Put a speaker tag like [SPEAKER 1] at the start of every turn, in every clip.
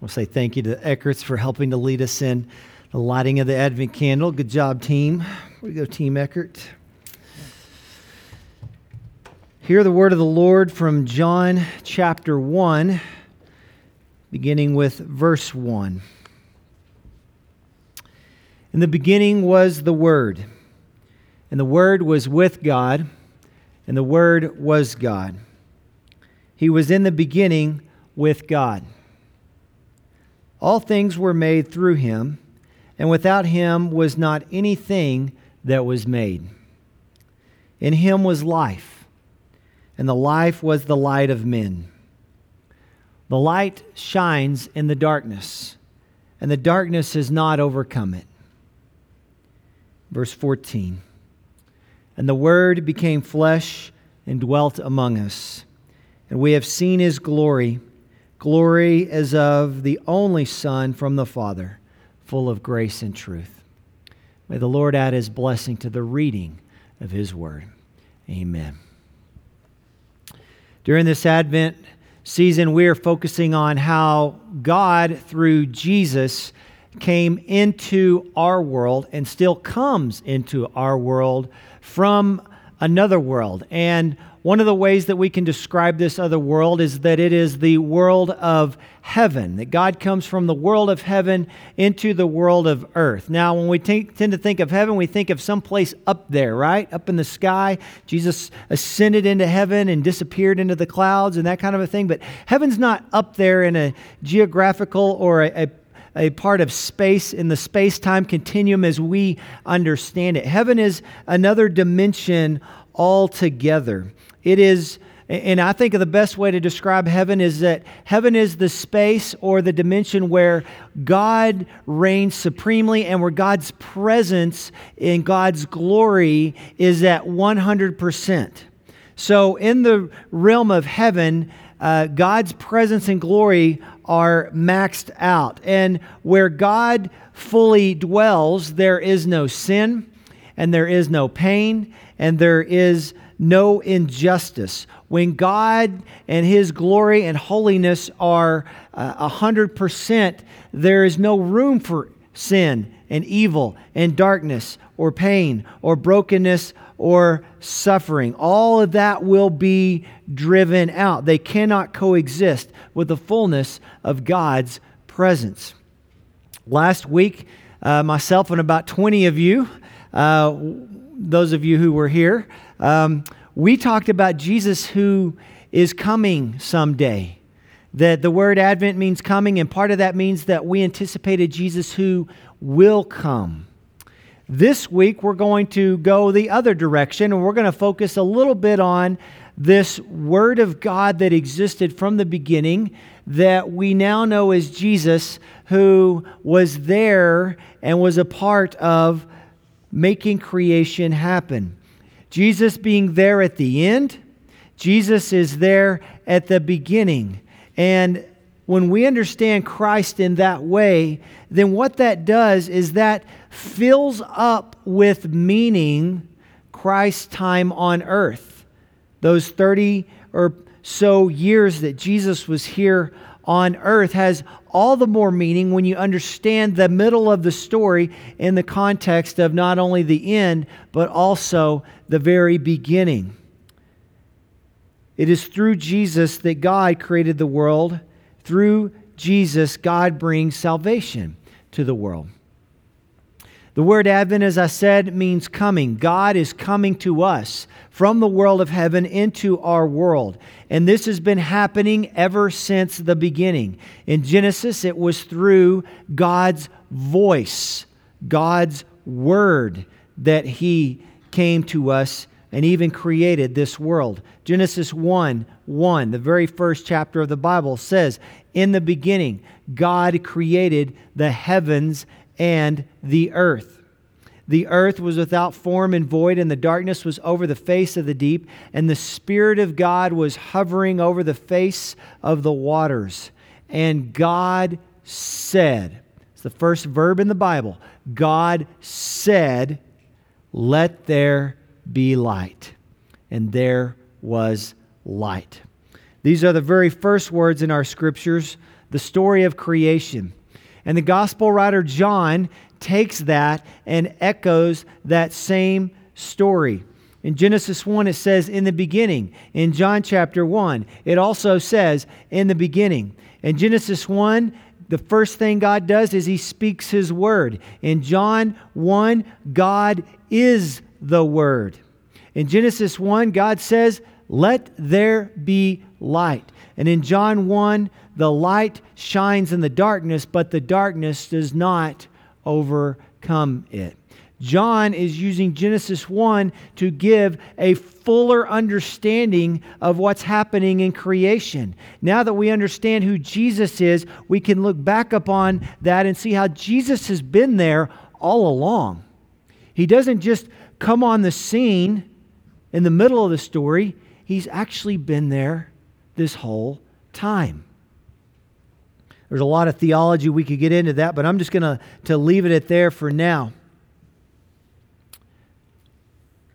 [SPEAKER 1] We'll say thank you to the Eckerts for helping to lead us in the lighting of the Advent candle. Good job, team. We go, Team Eckert. Hear the word of the Lord from John chapter 1, beginning with verse 1. In the beginning was the Word, and the Word was with God, and the Word was God. He was in the beginning with God. All things were made through him, and without him was not anything that was made. In him was life, and the life was the light of men. The light shines in the darkness, and the darkness has not overcome it. Verse 14 And the Word became flesh and dwelt among us, and we have seen his glory Glory as of the only Son from the Father, full of grace and truth. May the Lord add his blessing to the reading of his word. Amen. During this Advent season, we are focusing on how God, through Jesus, came into our world and still comes into our world from another world. And one of the ways that we can describe this other world is that it is the world of heaven, that God comes from the world of heaven into the world of earth. Now, when we t- tend to think of heaven, we think of some place up there, right? Up in the sky. Jesus ascended into heaven and disappeared into the clouds and that kind of a thing. But heaven's not up there in a geographical or a, a a part of space in the space time continuum as we understand it. Heaven is another dimension altogether. It is, and I think the best way to describe heaven is that heaven is the space or the dimension where God reigns supremely and where God's presence in God's glory is at 100%. So, in the realm of heaven, uh, God's presence and glory are maxed out. And where God fully dwells, there is no sin, and there is no pain, and there is no injustice. When God and His glory and holiness are uh, a hundred percent, there is no room for sin and evil and darkness or pain or brokenness or suffering. All of that will be driven out. They cannot coexist with the fullness of God's presence. Last week, uh, myself and about 20 of you, uh, those of you who were here, um, we talked about Jesus who is coming someday. That the word Advent means coming, and part of that means that we anticipated Jesus who will come. This week, we're going to go the other direction, and we're going to focus a little bit on this Word of God that existed from the beginning that we now know as Jesus, who was there and was a part of making creation happen. Jesus being there at the end, Jesus is there at the beginning. And when we understand Christ in that way, then what that does is that fills up with meaning Christ's time on earth. Those 30 or so years that Jesus was here on earth has all the more meaning when you understand the middle of the story in the context of not only the end, but also the very beginning. It is through Jesus that God created the world. Through Jesus, God brings salvation to the world. The word Advent, as I said, means coming. God is coming to us from the world of heaven into our world. And this has been happening ever since the beginning. In Genesis, it was through God's voice, God's word, that He came to us and even created this world. Genesis 1 1, the very first chapter of the Bible, says, In the beginning, God created the heavens and the earth. The earth was without form and void, and the darkness was over the face of the deep, and the Spirit of God was hovering over the face of the waters. And God said, it's the first verb in the Bible, God said, Let there be light. And there was light. These are the very first words in our scriptures the story of creation. And the gospel writer John takes that and echoes that same story. In Genesis 1, it says, in the beginning. In John chapter 1, it also says, in the beginning. In Genesis 1, the first thing God does is he speaks his word. In John 1, God is the word. In Genesis 1, God says, Let there be light. And in John 1, the light shines in the darkness, but the darkness does not overcome it. John is using Genesis 1 to give a fuller understanding of what's happening in creation. Now that we understand who Jesus is, we can look back upon that and see how Jesus has been there all along. He doesn't just come on the scene in the middle of the story, he's actually been there this whole time. There's a lot of theology we could get into that, but I'm just going to leave it at there for now.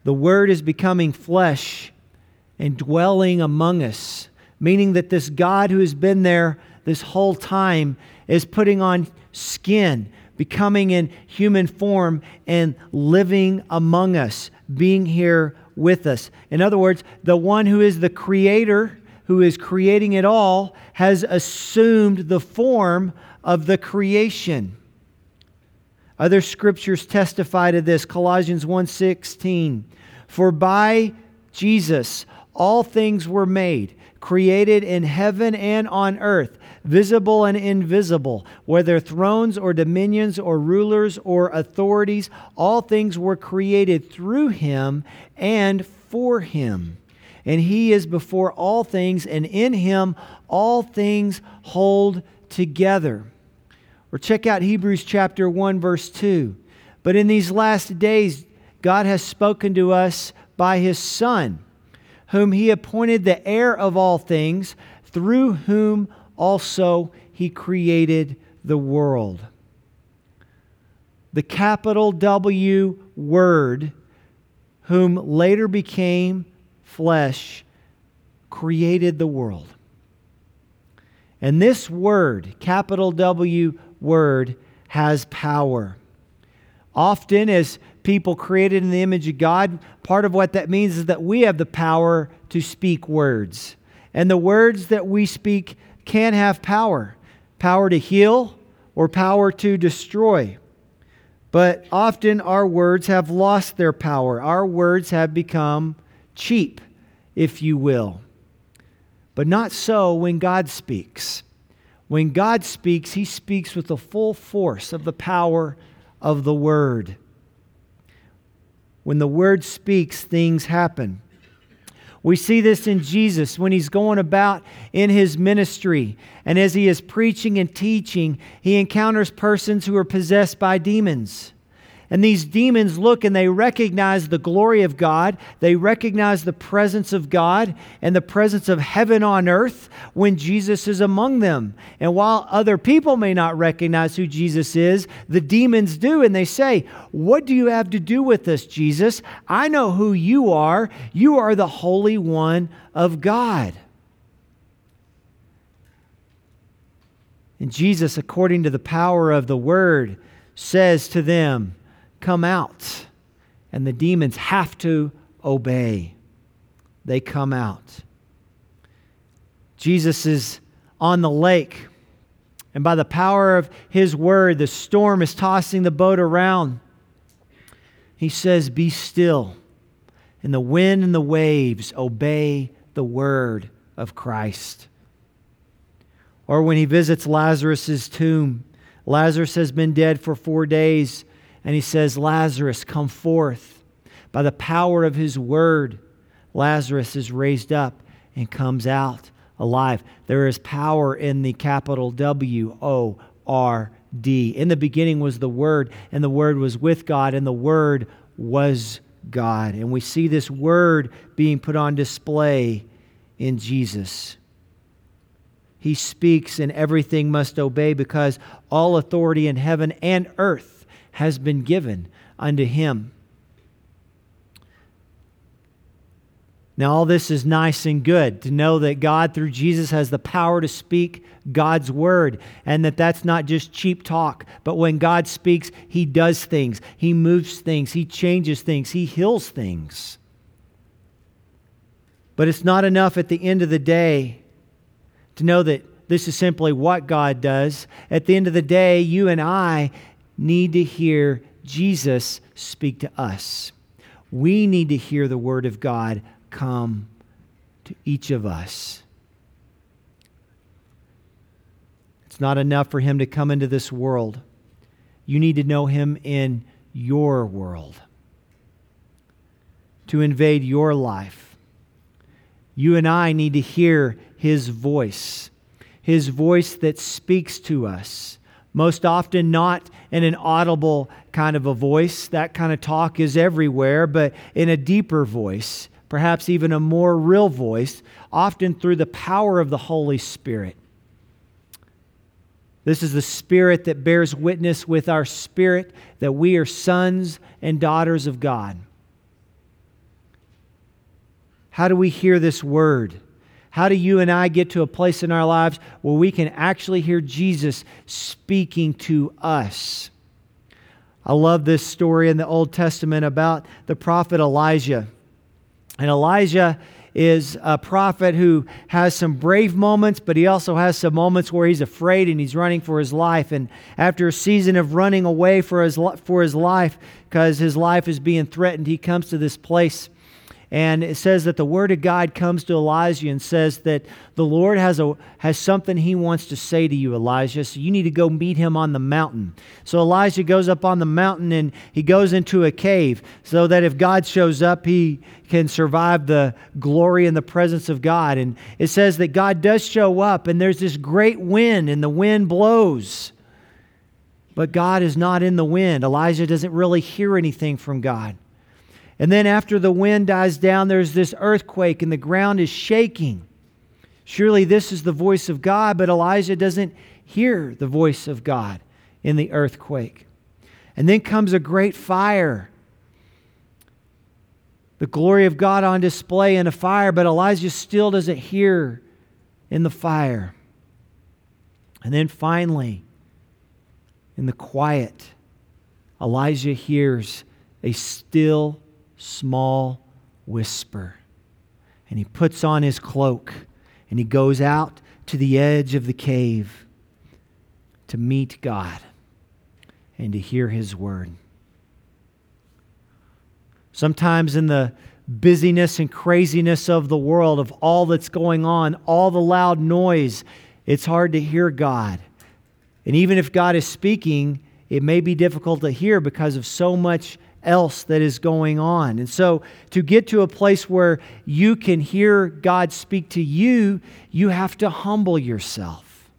[SPEAKER 1] The Word is becoming flesh and dwelling among us, meaning that this God who has been there this whole time is putting on skin, becoming in human form, and living among us, being here with us. In other words, the one who is the creator, who is creating it all, has assumed the form of the creation. Other scriptures testify to this. Colossians 1:16. For by Jesus all things were made, created in heaven and on earth, visible and invisible, whether thrones or dominions or rulers or authorities, all things were created through him and for him. And he is before all things, and in him all things hold together. Or check out Hebrews chapter 1, verse 2. But in these last days, God has spoken to us by his Son, whom he appointed the heir of all things, through whom also he created the world. The capital W word, whom later became flesh, created the world. And this word, capital W word, has power. Often, as people created in the image of God, part of what that means is that we have the power to speak words. And the words that we speak can have power power to heal or power to destroy. But often our words have lost their power. Our words have become cheap, if you will. But not so when God speaks. When God speaks, he speaks with the full force of the power of the word. When the word speaks, things happen. We see this in Jesus when he's going about in his ministry. And as he is preaching and teaching, he encounters persons who are possessed by demons. And these demons look and they recognize the glory of God. They recognize the presence of God and the presence of heaven on earth when Jesus is among them. And while other people may not recognize who Jesus is, the demons do. And they say, What do you have to do with us, Jesus? I know who you are. You are the Holy One of God. And Jesus, according to the power of the word, says to them, come out, and the demons have to obey. They come out. Jesus is on the lake, and by the power of his word, the storm is tossing the boat around. He says, Be still. And the wind and the waves obey the word of Christ. Or when he visits Lazarus' tomb, Lazarus has been dead for four days and he says, Lazarus, come forth. By the power of his word, Lazarus is raised up and comes out alive. There is power in the capital W O R D. In the beginning was the Word, and the Word was with God, and the Word was God. And we see this Word being put on display in Jesus. He speaks, and everything must obey because all authority in heaven and earth has been given unto him. Now, all this is nice and good to know that God, through Jesus, has the power to speak God's word and that that's not just cheap talk, but when God speaks, He does things, He moves things, He changes things, He heals things. But it's not enough at the end of the day to know that this is simply what God does. At the end of the day, you and I need to hear Jesus speak to us. We need to hear the word of God come to each of us. It's not enough for him to come into this world. You need to know him in your world, to invade your life. You and I need to hear his voice, his voice that speaks to us. Most often, not in an audible kind of a voice. That kind of talk is everywhere, but in a deeper voice, perhaps even a more real voice, often through the power of the Holy Spirit. This is the Spirit that bears witness with our spirit that we are sons and daughters of God. How do we hear this word? How do you and I get to a place in our lives where we can actually hear Jesus speaking to us? I love this story in the Old Testament about the prophet Elijah. And Elijah is a prophet who has some brave moments, but he also has some moments where he's afraid and he's running for his life. And after a season of running away for his, for his life, because his life is being threatened, he comes to this place and it says that the word of God comes to Elijah and says that the Lord has, a, has something he wants to say to you, Elijah. So you need to go meet him on the mountain. So Elijah goes up on the mountain and he goes into a cave so that if God shows up, he can survive the glory and the presence of God. And it says that God does show up and there's this great wind and the wind blows. But God is not in the wind. Elijah doesn't really hear anything from God. And then after the wind dies down, there's this earthquake and the ground is shaking. Surely this is the voice of God, but Elijah doesn't hear the voice of God in the earthquake. And then comes a great fire. The glory of God on display in a fire, but Elijah still doesn't hear in the fire. And then finally, in the quiet, Elijah hears a still small whisper. And he puts on his cloak and he goes out to the edge of the cave to meet God and to hear his word. Sometimes in the busyness and craziness of the world, of all that's going on, all the loud noise, it's hard to hear God. And even if God is speaking, it may be difficult to hear because of so much else that is going on. And so, to get to a place where you can hear God speak to you, you have to humble yourself.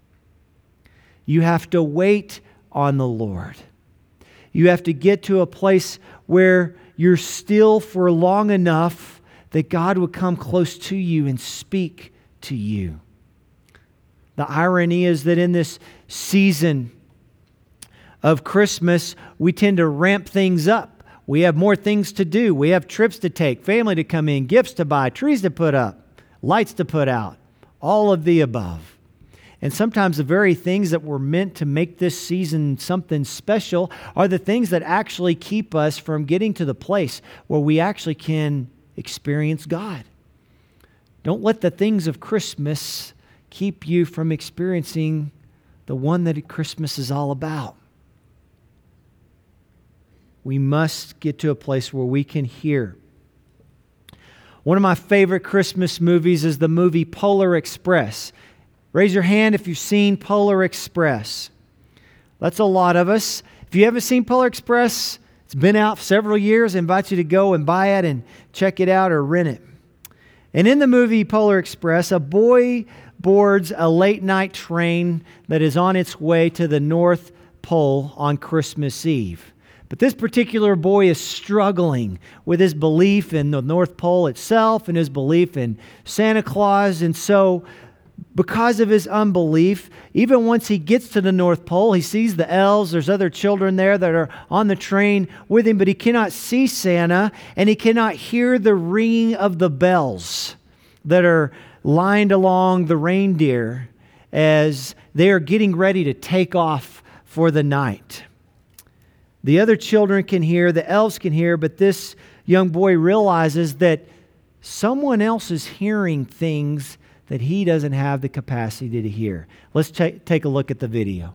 [SPEAKER 1] You have to wait on the Lord. You have to get to a place where you're still for long enough that God would come close to you and speak to you. The irony is that in this season of Christmas, we tend to ramp things up we have more things to do. We have trips to take, family to come in, gifts to buy, trees to put up, lights to put out, all of the above. And sometimes the very things that were meant to make this season something special are the things that actually keep us from getting to the place where we actually can experience God. Don't let the things of Christmas keep you from experiencing the one that Christmas is all about we must get to a place where we can hear. One of my favorite Christmas movies is the movie Polar Express. Raise your hand if you've seen Polar Express. That's a lot of us. If you haven't seen Polar Express, it's been out several years. I invite you to go and buy it and check it out or rent it. And in the movie Polar Express, a boy boards a late night train that is on its way to the North Pole on Christmas Eve. But this particular boy is struggling with his belief in the North Pole itself and his belief in Santa Claus. And so because of his unbelief, even once he gets to the North Pole, he sees the elves. There's other children there that are on the train with him, but he cannot see Santa and he cannot hear the ringing of the bells that are lined along the reindeer as they are getting ready to take off for the night. The other children can hear, the elves can hear, but this young boy realizes that someone else is hearing things that he doesn't have the capacity to hear. Let's t- take a look at the video.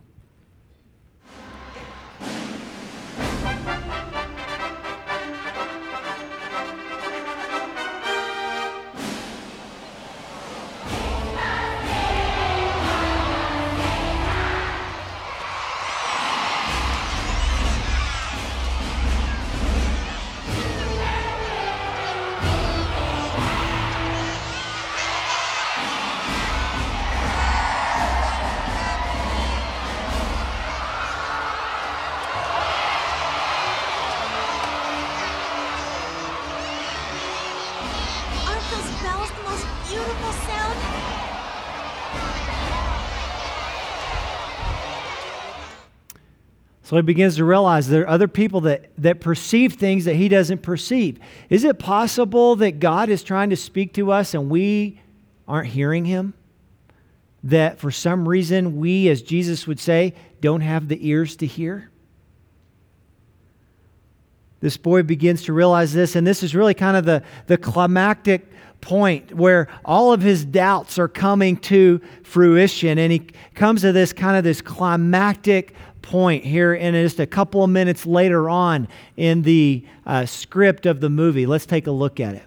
[SPEAKER 1] So he begins to realize there are other people that, that perceive things that he doesn't perceive. Is it possible that God is trying to speak to us and we aren't hearing him? That for some reason we, as Jesus would say, don't have the ears to hear? This boy begins to realize this, and this is really kind of the, the climactic point where all of his doubts are coming to fruition and he comes to this kind of this climactic point here in just a couple of minutes later on in the uh, script of the movie. Let's take a look at it.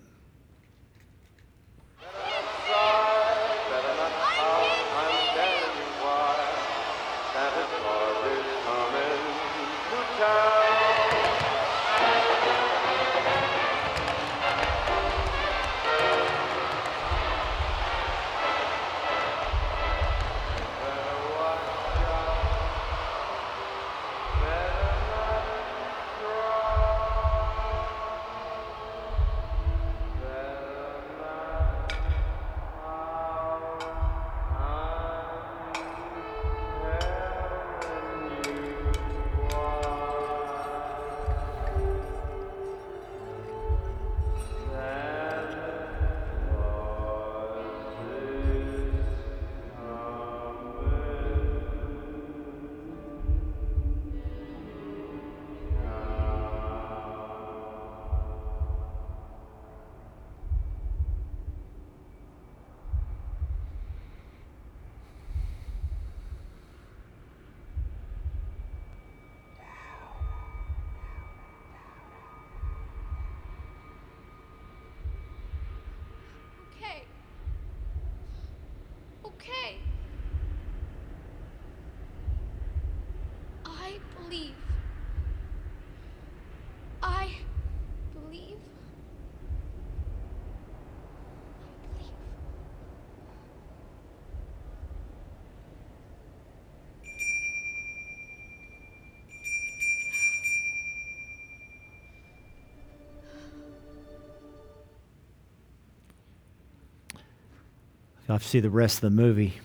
[SPEAKER 1] You'll have to see the rest of the movie.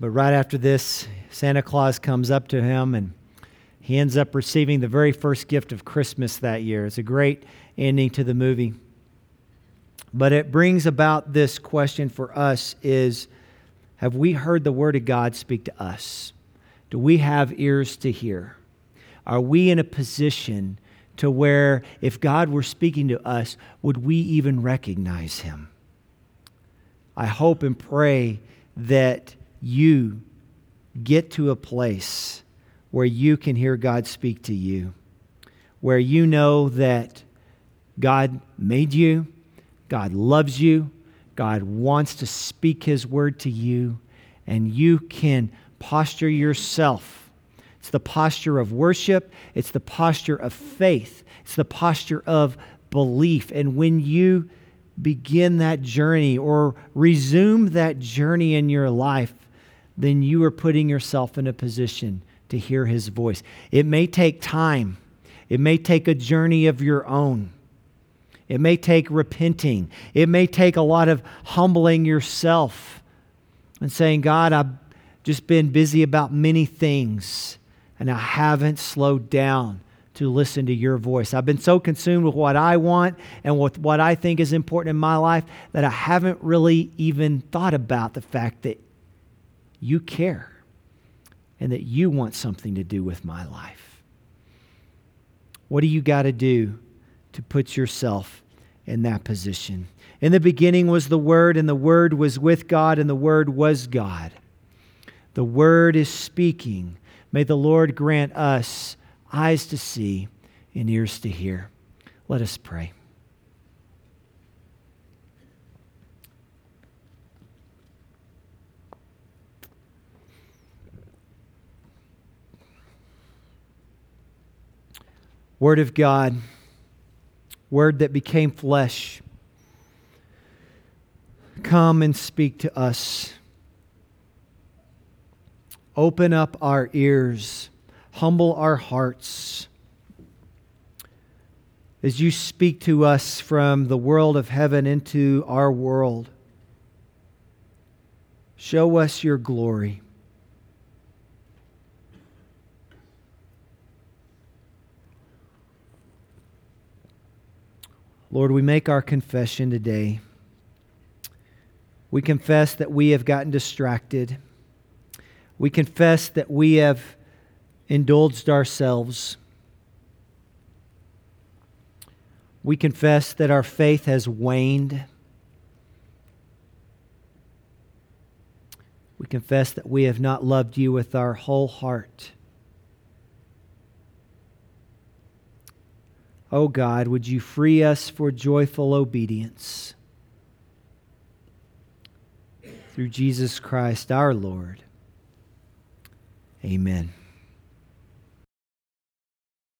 [SPEAKER 1] But right after this, Santa Claus comes up to him and he ends up receiving the very first gift of Christmas that year. It's a great ending to the movie. But it brings about this question for us is have we heard the word of God speak to us? Do we have ears to hear? Are we in a position to where if God were speaking to us, would we even recognize him? I hope and pray that you get to a place where you can hear God speak to you, where you know that God made you, God loves you, God wants to speak His word to you, and you can posture yourself. It's the posture of worship, it's the posture of faith, it's the posture of belief. And when you begin that journey or resume that journey in your life, then you are putting yourself in a position to hear his voice. It may take time, it may take a journey of your own. It may take repenting. It may take a lot of humbling yourself and saying, God, I've just been busy about many things and I haven't slowed down to listen to your voice. I've been so consumed with what I want and with what I think is important in my life that I haven't really even thought about the fact that you care and that you want something to do with my life. What do you got to do to put yourself in that position? In the beginning was the Word, and the Word was with God, and the Word was God. The Word is speaking. May the Lord grant us eyes to see and ears to hear. Let us pray. Word of God, Word that became flesh, come and speak to us. Open up our ears humble our hearts as you speak to us from the world of heaven into our world. Show us your glory. Lord, we make our confession today. We confess that we have gotten distracted. We confess that we have indulged ourselves. We confess that our faith has waned. We confess that we have not loved you with our whole heart. Oh God, would you free us for joyful obedience through Jesus Christ our Lord. Amen.